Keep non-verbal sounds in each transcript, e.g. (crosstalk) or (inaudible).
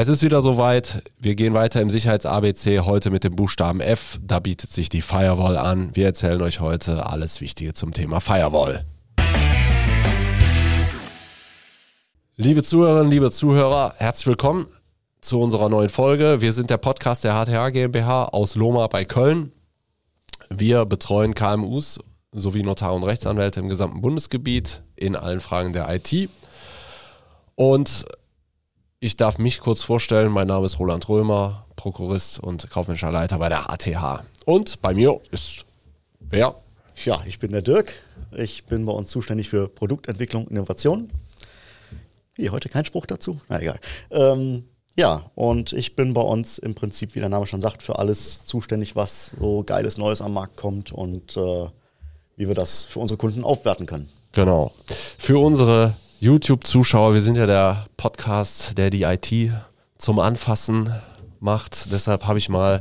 Es ist wieder soweit. Wir gehen weiter im Sicherheits-ABC heute mit dem Buchstaben F. Da bietet sich die Firewall an. Wir erzählen euch heute alles Wichtige zum Thema Firewall. Liebe Zuhörerinnen, liebe Zuhörer, herzlich willkommen zu unserer neuen Folge. Wir sind der Podcast der HTH GmbH aus Loma bei Köln. Wir betreuen KMUs sowie Notar und Rechtsanwälte im gesamten Bundesgebiet in allen Fragen der IT. Und ich darf mich kurz vorstellen. Mein Name ist Roland Römer, Prokurist und kaufmännischer Leiter bei der HTH. Und bei mir ist wer? Ja, ich bin der Dirk. Ich bin bei uns zuständig für Produktentwicklung und Innovation. Wie, heute kein Spruch dazu? Na egal. Ähm, ja, und ich bin bei uns im Prinzip, wie der Name schon sagt, für alles zuständig, was so geiles Neues am Markt kommt und äh, wie wir das für unsere Kunden aufwerten können. Genau. Für unsere YouTube-Zuschauer, wir sind ja der Podcast, der die IT zum Anfassen macht. Deshalb habe ich mal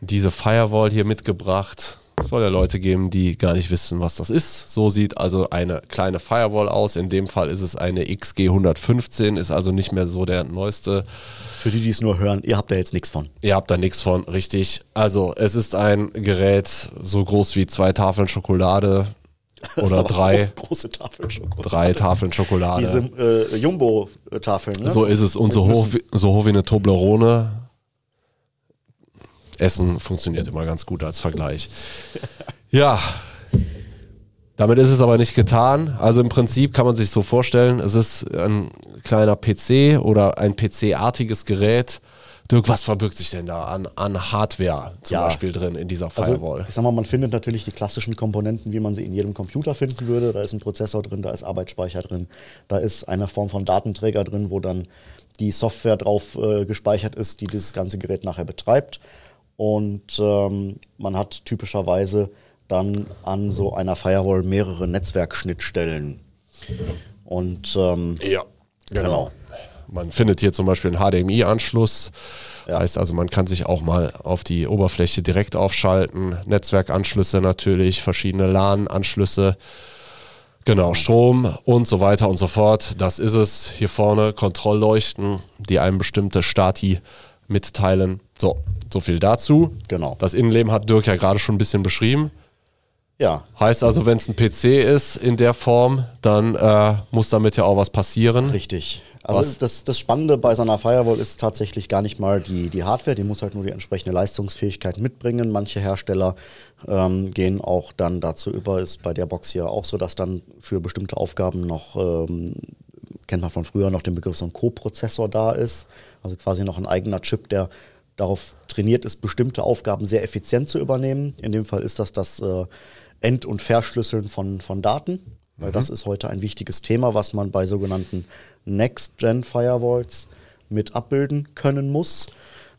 diese Firewall hier mitgebracht. Es soll ja Leute geben, die gar nicht wissen, was das ist. So sieht also eine kleine Firewall aus. In dem Fall ist es eine XG 115, ist also nicht mehr so der neueste. Für die, die es nur hören, ihr habt da jetzt nichts von. Ihr habt da nichts von, richtig. Also es ist ein Gerät so groß wie zwei Tafeln Schokolade, oder drei. Große Tafeln Schokolade. Drei Tafeln Schokolade. Diese äh, Jumbo-Tafeln. Ne? So ist es. Und so hoch, wie, so hoch wie eine Toblerone. Essen funktioniert immer ganz gut als Vergleich. (laughs) Ja. Damit ist es aber nicht getan. Also im Prinzip kann man sich so vorstellen, es ist ein kleiner PC oder ein PC-artiges Gerät, Dirk, was verbirgt sich denn da an, an Hardware zum ja. Beispiel drin in dieser also, Firewall? Also, ich sag mal, man findet natürlich die klassischen Komponenten, wie man sie in jedem Computer finden würde. Da ist ein Prozessor drin, da ist Arbeitsspeicher drin, da ist eine Form von Datenträger drin, wo dann die Software drauf äh, gespeichert ist, die dieses ganze Gerät nachher betreibt. Und ähm, man hat typischerweise dann an so einer Firewall mehrere Netzwerkschnittstellen. Und ähm, ja, genau. genau. Man findet hier zum Beispiel einen HDMI-Anschluss. Ja. Heißt also, man kann sich auch mal auf die Oberfläche direkt aufschalten. Netzwerkanschlüsse natürlich, verschiedene LAN-Anschlüsse. Genau, Strom und so weiter und so fort. Das ist es. Hier vorne Kontrollleuchten, die einem bestimmte Stati mitteilen. So, so viel dazu. Genau. Das Innenleben hat Dirk ja gerade schon ein bisschen beschrieben. Ja. Heißt also, wenn es ein PC ist in der Form, dann äh, muss damit ja auch was passieren. Richtig. Also das, das Spannende bei so einer Firewall ist tatsächlich gar nicht mal die, die Hardware, die muss halt nur die entsprechende Leistungsfähigkeit mitbringen. Manche Hersteller ähm, gehen auch dann dazu über, ist bei der Box hier auch so, dass dann für bestimmte Aufgaben noch, ähm, kennt man von früher noch den Begriff, so ein Co-Prozessor da ist. Also quasi noch ein eigener Chip, der darauf trainiert ist, bestimmte Aufgaben sehr effizient zu übernehmen. In dem Fall ist das das äh, End- und Verschlüsseln von, von Daten. Weil mhm. das ist heute ein wichtiges Thema, was man bei sogenannten Next-Gen-Firewalls mit abbilden können muss,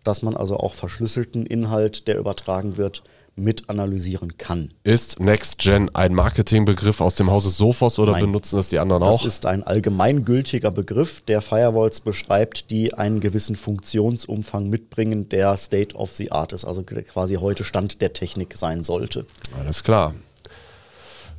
dass man also auch verschlüsselten Inhalt, der übertragen wird, mit analysieren kann. Ist Next-Gen ein Marketingbegriff aus dem Hause Sophos oder Nein, benutzen das die anderen auch? Das ist ein allgemeingültiger Begriff, der Firewalls beschreibt, die einen gewissen Funktionsumfang mitbringen, der State of the Art ist, also quasi heute Stand der Technik sein sollte. Alles klar.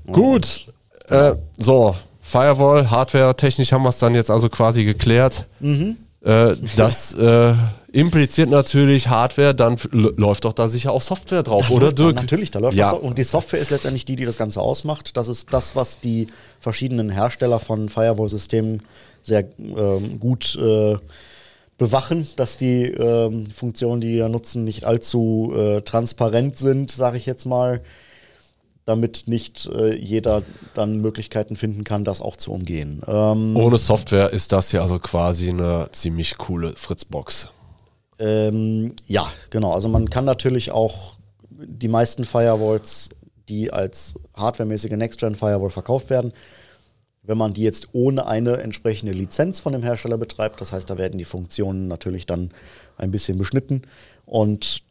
Gut. Äh, so, Firewall, Hardware, technisch haben wir es dann jetzt also quasi geklärt. Mhm. Äh, das äh, impliziert natürlich Hardware, dann läuft doch da sicher auch Software drauf, da oder Dirk? natürlich, da läuft ja. und die Software ist letztendlich die, die das Ganze ausmacht. Das ist das, was die verschiedenen Hersteller von Firewall-Systemen sehr ähm, gut äh, bewachen, dass die ähm, Funktionen, die die da nutzen, nicht allzu äh, transparent sind, sage ich jetzt mal damit nicht äh, jeder dann Möglichkeiten finden kann, das auch zu umgehen. Ähm, Ohne Software ist das ja also quasi eine ziemlich coole Fritzbox. Ähm, ja, genau. Also man kann natürlich auch die meisten Firewalls, die als hardwaremäßige Next-Gen-Firewall verkauft werden, wenn man die jetzt ohne eine entsprechende Lizenz von dem Hersteller betreibt, das heißt, da werden die Funktionen natürlich dann ein bisschen beschnitten und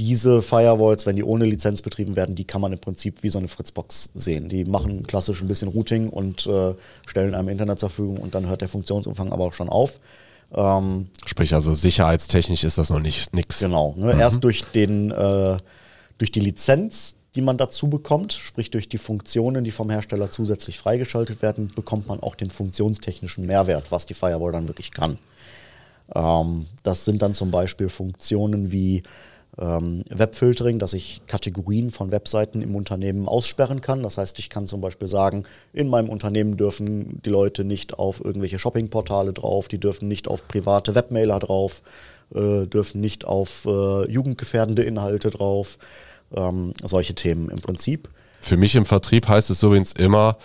diese Firewalls, wenn die ohne Lizenz betrieben werden, die kann man im Prinzip wie so eine Fritzbox sehen. Die machen klassisch ein bisschen Routing und äh, stellen einem Internet zur Verfügung und dann hört der Funktionsumfang aber auch schon auf. Ähm, Sprich also sicherheitstechnisch ist das noch nicht nix. Genau. Ne? Mhm. Erst durch den äh, durch die Lizenz, die man dazu bekommt, sprich durch die Funktionen, die vom Hersteller zusätzlich freigeschaltet werden, bekommt man auch den funktionstechnischen Mehrwert, was die Firewall dann wirklich kann. Ähm, das sind dann zum Beispiel Funktionen wie ähm, Webfiltering, dass ich Kategorien von Webseiten im Unternehmen aussperren kann. Das heißt, ich kann zum Beispiel sagen, in meinem Unternehmen dürfen die Leute nicht auf irgendwelche Shoppingportale drauf, die dürfen nicht auf private Webmailer drauf, äh, dürfen nicht auf äh, jugendgefährdende Inhalte drauf. Ähm, solche Themen im Prinzip. Für mich im Vertrieb heißt es übrigens immer,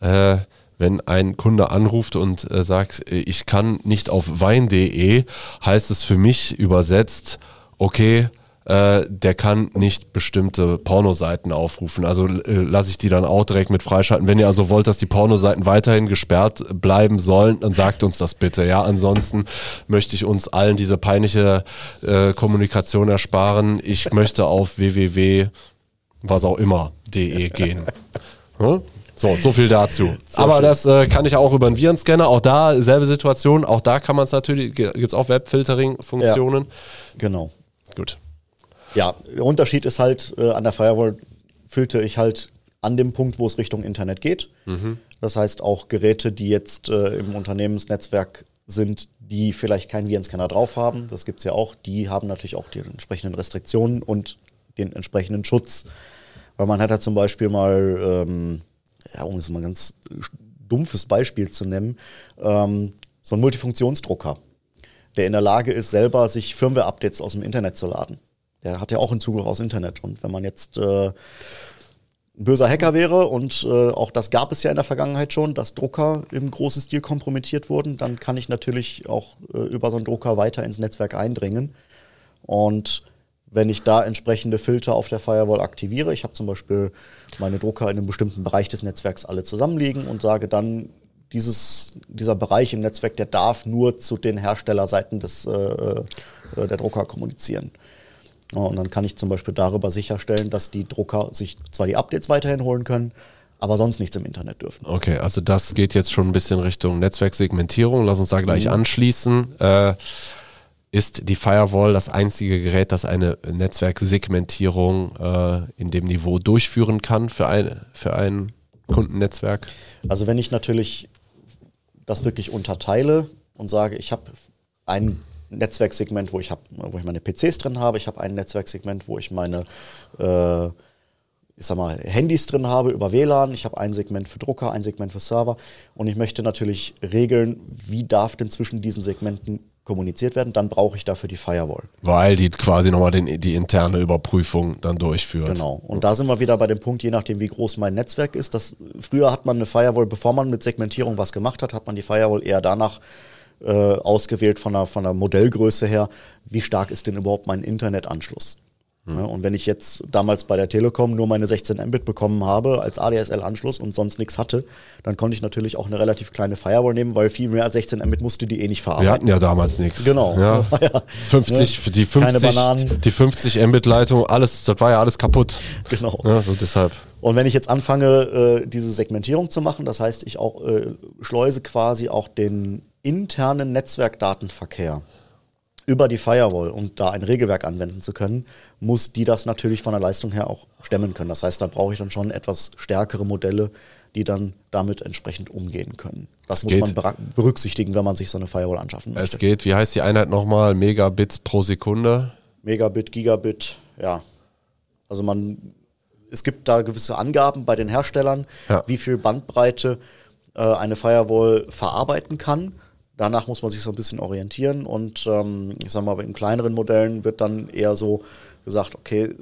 äh, wenn ein Kunde anruft und äh, sagt, ich kann nicht auf wein.de, heißt es für mich übersetzt, okay, äh, der kann nicht bestimmte Pornoseiten aufrufen. Also äh, lasse ich die dann auch direkt mit freischalten. Wenn ihr also wollt, dass die Pornoseiten weiterhin gesperrt bleiben sollen, dann sagt uns das bitte. Ja, ansonsten möchte ich uns allen diese peinliche äh, Kommunikation ersparen. Ich möchte auf www was auch immer.de gehen. (laughs) Hm? So, so viel dazu. So Aber viel. das äh, kann ich auch über einen Virenscanner. Auch da selbe Situation. Auch da kann man es natürlich, gibt es auch Webfiltering-Funktionen. Ja, genau. Gut. Ja, der Unterschied ist halt, äh, an der Firewall filtere ich halt an dem Punkt, wo es Richtung Internet geht. Mhm. Das heißt, auch Geräte, die jetzt äh, im Unternehmensnetzwerk sind, die vielleicht keinen Virenscanner drauf haben, das gibt es ja auch, die haben natürlich auch die entsprechenden Restriktionen und den entsprechenden Schutz. Weil man hat ja zum Beispiel mal, ähm, ja, um es mal ein ganz dumpfes Beispiel zu nennen, ähm, so ein Multifunktionsdrucker, der in der Lage ist, selber sich Firmware-Updates aus dem Internet zu laden der hat ja auch einen Zugriff aufs Internet. Und wenn man jetzt äh, ein böser Hacker wäre, und äh, auch das gab es ja in der Vergangenheit schon, dass Drucker im großen Stil kompromittiert wurden, dann kann ich natürlich auch äh, über so einen Drucker weiter ins Netzwerk eindringen. Und wenn ich da entsprechende Filter auf der Firewall aktiviere, ich habe zum Beispiel meine Drucker in einem bestimmten Bereich des Netzwerks alle zusammenliegen und sage dann, dieses, dieser Bereich im Netzwerk, der darf nur zu den Herstellerseiten des, äh, äh der Drucker kommunizieren. Und dann kann ich zum Beispiel darüber sicherstellen, dass die Drucker sich zwar die Updates weiterhin holen können, aber sonst nichts im Internet dürfen. Okay, also das geht jetzt schon ein bisschen Richtung Netzwerksegmentierung. Lass uns da gleich mhm. anschließen. Äh, ist die Firewall das einzige Gerät, das eine Netzwerksegmentierung äh, in dem Niveau durchführen kann für ein, für ein Kundennetzwerk? Also wenn ich natürlich das wirklich unterteile und sage, ich habe ein Netzwerksegment, wo ich, hab, wo ich meine PCs drin habe. Ich habe ein Netzwerksegment, wo ich meine äh, ich sag mal, Handys drin habe über WLAN. Ich habe ein Segment für Drucker, ein Segment für Server. Und ich möchte natürlich regeln, wie darf denn zwischen diesen Segmenten kommuniziert werden. Dann brauche ich dafür die Firewall. Weil die quasi nochmal den, die interne Überprüfung dann durchführt. Genau. Und da sind wir wieder bei dem Punkt, je nachdem, wie groß mein Netzwerk ist. Das, früher hat man eine Firewall, bevor man mit Segmentierung was gemacht hat, hat man die Firewall eher danach äh, ausgewählt von der, von der Modellgröße her, wie stark ist denn überhaupt mein Internetanschluss. Mhm. Ja, und wenn ich jetzt damals bei der Telekom nur meine 16 Mbit bekommen habe als ADSL-Anschluss und sonst nichts hatte, dann konnte ich natürlich auch eine relativ kleine Firewall nehmen, weil viel mehr als 16 Mbit musste die eh nicht verarbeiten. Wir hatten ja damals nichts. Genau. Ja. (laughs) 50, ne? die 50, die 50 Mbit-Leitung, alles, das war ja alles kaputt. Genau. Ja, so deshalb. Und wenn ich jetzt anfange, äh, diese Segmentierung zu machen, das heißt, ich auch äh, schleuse quasi auch den internen Netzwerkdatenverkehr über die Firewall und da ein Regelwerk anwenden zu können, muss die das natürlich von der Leistung her auch stemmen können. Das heißt, da brauche ich dann schon etwas stärkere Modelle, die dann damit entsprechend umgehen können. Das es muss geht. man berücksichtigen, wenn man sich so eine Firewall anschaffen möchte. Es geht, wie heißt die Einheit nochmal? Megabits pro Sekunde? Megabit, Gigabit, ja. Also man, es gibt da gewisse Angaben bei den Herstellern, ja. wie viel Bandbreite äh, eine Firewall verarbeiten kann danach muss man sich so ein bisschen orientieren und ähm, ich sag mal, in kleineren Modellen wird dann eher so gesagt, okay,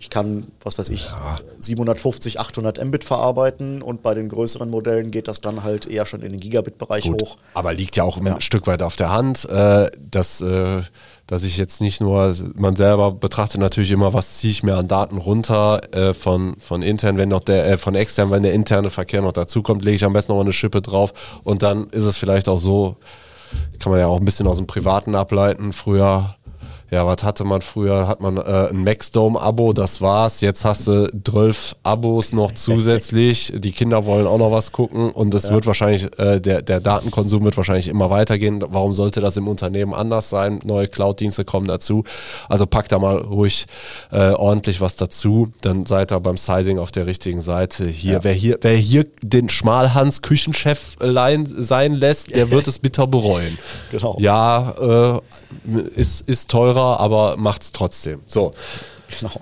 ich kann, was weiß ich, ja. 750, 800 Mbit verarbeiten und bei den größeren Modellen geht das dann halt eher schon in den Gigabit-Bereich hoch. Aber liegt ja auch ein ja. Stück weit auf der Hand, äh, dass, äh, dass ich jetzt nicht nur, man selber betrachtet natürlich immer, was ziehe ich mir an Daten runter äh, von, von intern, wenn noch der, äh, von extern, wenn der interne Verkehr noch dazukommt, lege ich am besten noch mal eine Schippe drauf und dann ist es vielleicht auch so, kann man ja auch ein bisschen aus dem Privaten ableiten. Früher ja, was hatte man früher? Hat man äh, ein Maxdome-Abo, das war's. Jetzt hast du 12 Abos noch zusätzlich. (laughs) Die Kinder wollen auch noch was gucken und es ja. wird wahrscheinlich, äh, der, der Datenkonsum wird wahrscheinlich immer weitergehen. Warum sollte das im Unternehmen anders sein? Neue Cloud-Dienste kommen dazu. Also packt da mal ruhig äh, ordentlich was dazu. Dann seid ihr beim Sizing auf der richtigen Seite. Hier, ja. wer hier, wer hier den Schmalhans Küchenchef sein lässt, der (laughs) wird es bitter bereuen. Genau. Ja, äh, ist, ist teurer, aber macht es trotzdem. So. Genau.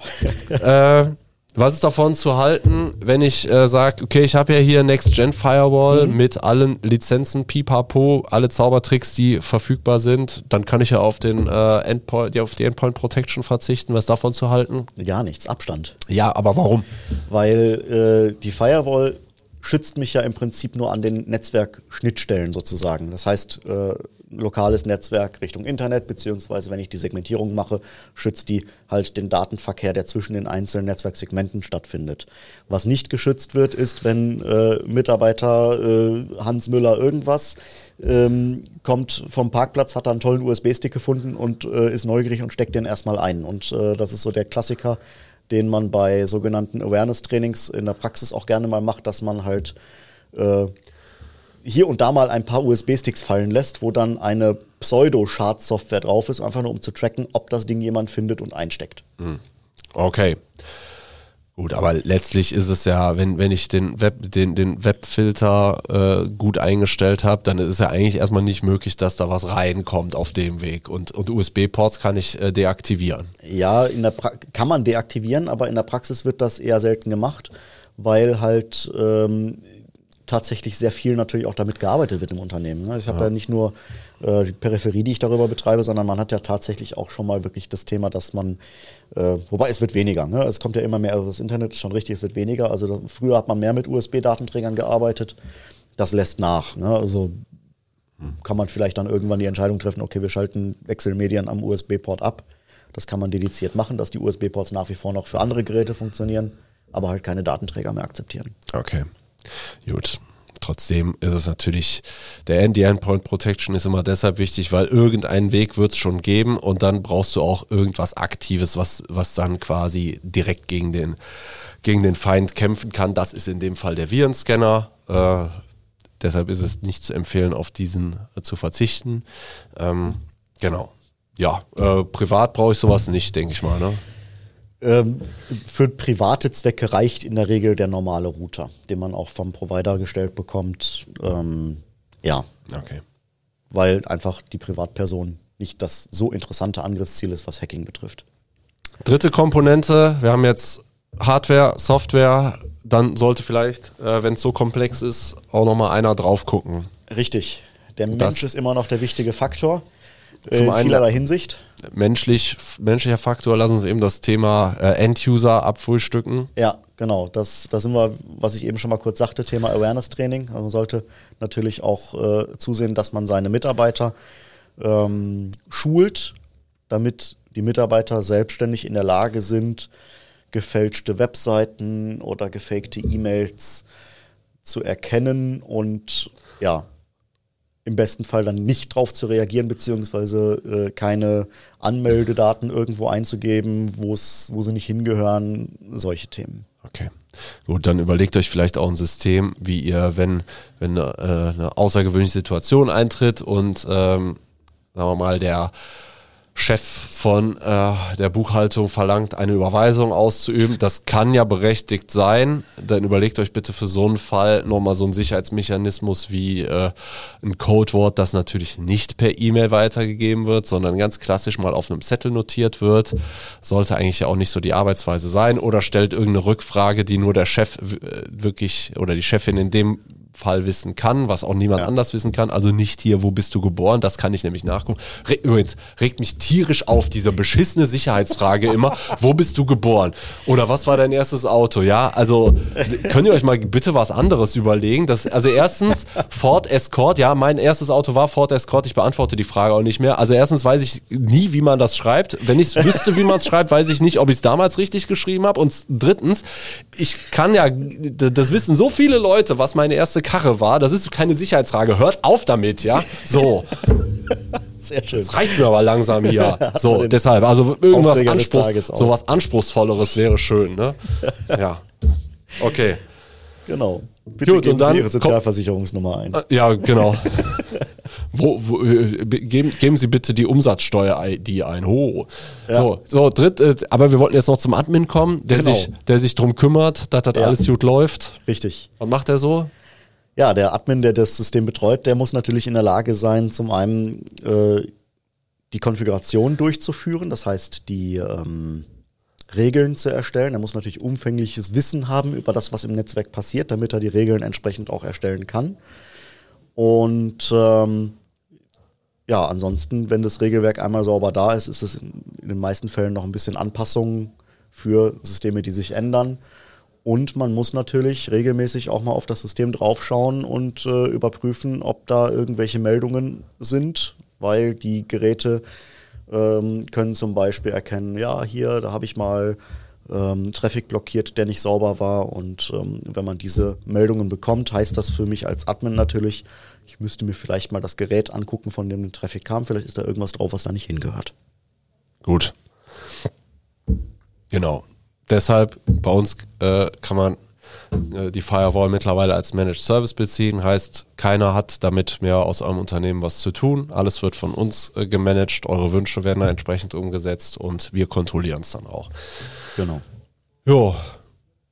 äh, was ist davon zu halten, wenn ich äh, sage, okay, ich habe ja hier Next-Gen Firewall mhm. mit allen Lizenzen, Pipapo, alle Zaubertricks, die verfügbar sind, dann kann ich ja auf den äh, Endpoint, ja, auf die Endpoint Protection verzichten. Was ist davon zu halten? Gar nichts, Abstand. Ja, aber warum? Weil äh, die Firewall schützt mich ja im Prinzip nur an den Netzwerkschnittstellen sozusagen. Das heißt, äh, lokales Netzwerk Richtung Internet, beziehungsweise wenn ich die Segmentierung mache, schützt die halt den Datenverkehr, der zwischen den einzelnen Netzwerksegmenten stattfindet. Was nicht geschützt wird, ist, wenn äh, Mitarbeiter äh, Hans Müller irgendwas ähm, kommt vom Parkplatz, hat da einen tollen USB-Stick gefunden und äh, ist neugierig und steckt den erstmal ein. Und äh, das ist so der Klassiker, den man bei sogenannten Awareness-Trainings in der Praxis auch gerne mal macht, dass man halt äh, hier und da mal ein paar USB-Sticks fallen lässt, wo dann eine Pseudo-Schad-Software drauf ist, einfach nur um zu tracken, ob das Ding jemand findet und einsteckt. Hm. Okay. Gut, aber letztlich ist es ja, wenn, wenn ich den, Web, den, den Webfilter äh, gut eingestellt habe, dann ist es ja eigentlich erstmal nicht möglich, dass da was reinkommt auf dem Weg. Und, und USB-Ports kann ich äh, deaktivieren. Ja, in der kann man deaktivieren, aber in der Praxis wird das eher selten gemacht, weil halt ähm, tatsächlich sehr viel natürlich auch damit gearbeitet wird im Unternehmen. Ne? Ich habe ja. ja. nicht nur äh, die Peripherie, die ich darüber betreibe, sondern man hat ja tatsächlich auch schon mal wirklich das Thema, dass man, äh, wobei es wird weniger, ne? es kommt ja immer mehr, also das Internet ist schon richtig, es wird weniger. Also das, früher hat man mehr mit USB-Datenträgern gearbeitet, das lässt nach. Ne? Also kann man vielleicht dann irgendwann die Entscheidung treffen, okay, wir schalten Wechselmedien am USB-Port ab. Das kann man dediziert machen, dass die USB-Ports nach wie vor noch für andere Geräte funktionieren, aber halt keine Datenträger mehr akzeptieren. Okay. Gut. Trotzdem ist es natürlich, der die Endpoint Protection ist immer deshalb wichtig, weil irgendeinen Weg wird es schon geben und dann brauchst du auch irgendwas Aktives, was, was dann quasi direkt gegen den, gegen den Feind kämpfen kann. Das ist in dem Fall der Virenscanner. Äh, deshalb ist es nicht zu empfehlen, auf diesen äh, zu verzichten. Ähm, genau. Ja, äh, privat brauche ich sowas nicht, denke ich mal. Ne? Ähm, für private Zwecke reicht in der Regel der normale Router, den man auch vom Provider gestellt bekommt. Ähm, ja. Okay. Weil einfach die Privatperson nicht das so interessante Angriffsziel ist, was Hacking betrifft. Dritte Komponente, wir haben jetzt Hardware, Software, dann sollte vielleicht, äh, wenn es so komplex ist, auch nochmal einer drauf gucken. Richtig. Der Mensch das ist immer noch der wichtige Faktor. Zum in vielerlei Hinsicht. Menschlich, menschlicher Faktor, lass uns eben das Thema äh, End-User abfrühstücken. Ja, genau. Das, da sind wir, was ich eben schon mal kurz sagte, Thema Awareness-Training. Also man sollte natürlich auch äh, zusehen, dass man seine Mitarbeiter ähm, schult, damit die Mitarbeiter selbstständig in der Lage sind, gefälschte Webseiten oder gefakte E-Mails zu erkennen und ja, im besten Fall dann nicht drauf zu reagieren, beziehungsweise äh, keine Anmeldedaten irgendwo einzugeben, wo sie nicht hingehören, solche Themen. Okay. Gut, dann überlegt euch vielleicht auch ein System, wie ihr, wenn, wenn eine, äh, eine außergewöhnliche Situation eintritt und ähm, sagen wir mal, der Chef von äh, der Buchhaltung verlangt, eine Überweisung auszuüben. Das kann ja berechtigt sein. Dann überlegt euch bitte für so einen Fall nochmal so einen Sicherheitsmechanismus wie äh, ein Codewort, das natürlich nicht per E-Mail weitergegeben wird, sondern ganz klassisch mal auf einem Zettel notiert wird. Sollte eigentlich ja auch nicht so die Arbeitsweise sein. Oder stellt irgendeine Rückfrage, die nur der Chef äh, wirklich oder die Chefin in dem Fall wissen kann, was auch niemand ja. anders wissen kann. Also nicht hier, wo bist du geboren, das kann ich nämlich nachgucken. Re übrigens, regt mich tierisch auf, diese beschissene Sicherheitsfrage immer, (laughs) wo bist du geboren? Oder was war dein erstes Auto? Ja, also könnt ihr euch mal bitte was anderes überlegen? Das, also erstens, Ford Escort, ja, mein erstes Auto war Ford Escort, ich beantworte die Frage auch nicht mehr. Also erstens weiß ich nie, wie man das schreibt. Wenn ich wüsste, wie man es schreibt, weiß ich nicht, ob ich es damals richtig geschrieben habe. Und drittens, ich kann ja, das wissen so viele Leute, was meine erste Karre war. Das ist keine Sicherheitsfrage. Hört auf damit, ja? So. (laughs) Sehr schön. Jetzt reicht mir aber langsam hier. So, deshalb, also irgendwas Anspruchs, auch. sowas Anspruchsvolleres wäre schön, ne? (laughs) ja. Okay. Genau. Bitte Gut, geben und dann Sie Ihre Sozialversicherungsnummer ein. Äh, Ja, genau. (laughs) wo, wo, äh, be- geben, geben Sie bitte die Umsatzsteuer-ID ein. Oh. Ja. So, so, dritt, äh, aber wir wollten jetzt noch zum Admin kommen, der, Genau. sich, der sich drum kümmert, dass das Ja. alles gut läuft. Richtig. Was macht er so? Ja, der Admin, der das System betreut, der muss natürlich in der Lage sein, zum einen äh, die Konfiguration durchzuführen, das heißt die ähm, Regeln zu erstellen. Er muss natürlich umfängliches Wissen haben über das, was im Netzwerk passiert, damit er die Regeln entsprechend auch erstellen kann. Und ähm, ja, ansonsten, wenn das Regelwerk einmal sauber da ist, ist es in, in den meisten Fällen noch ein bisschen Anpassungen für Systeme, die sich ändern. Und man muss natürlich regelmäßig auch mal auf das System draufschauen und äh, überprüfen, ob da irgendwelche Meldungen sind, weil die Geräte ähm, können zum Beispiel erkennen, ja, hier, da habe ich mal ähm, Traffic blockiert, der nicht sauber war. Und ähm, wenn man diese Meldungen bekommt, heißt das für mich als Admin natürlich, ich müsste mir vielleicht mal das Gerät angucken, von dem der Traffic kam. Vielleicht ist da irgendwas drauf, was da nicht hingehört. Gut. Genau. Deshalb bei uns äh, kann man äh, die Firewall mittlerweile als Managed Service beziehen. Heißt, keiner hat damit mehr aus eurem Unternehmen was zu tun. Alles wird von uns äh, gemanagt. Eure Wünsche werden da entsprechend umgesetzt und wir kontrollieren es dann auch. Genau. Jo,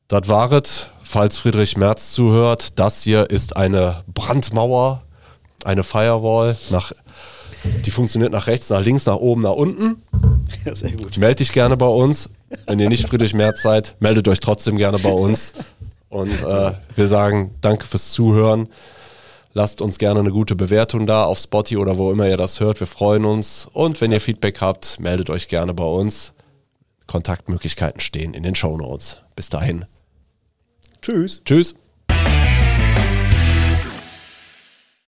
das waret. Falls Friedrich Merz zuhört, das hier ist eine Brandmauer, eine Firewall. Nach, die funktioniert nach rechts, nach links, nach oben, nach unten. (laughs) Sehr gut. Meld dich gerne bei uns. Wenn ihr nicht Friedrich Merz seid, meldet euch trotzdem gerne bei uns. Und äh, wir sagen danke fürs Zuhören. Lasst uns gerne eine gute Bewertung da auf Spotify oder wo immer ihr das hört. Wir freuen uns. Und wenn ihr Feedback habt, meldet euch gerne bei uns. Kontaktmöglichkeiten stehen in den Show Notes. Bis dahin. Tschüss. Tschüss.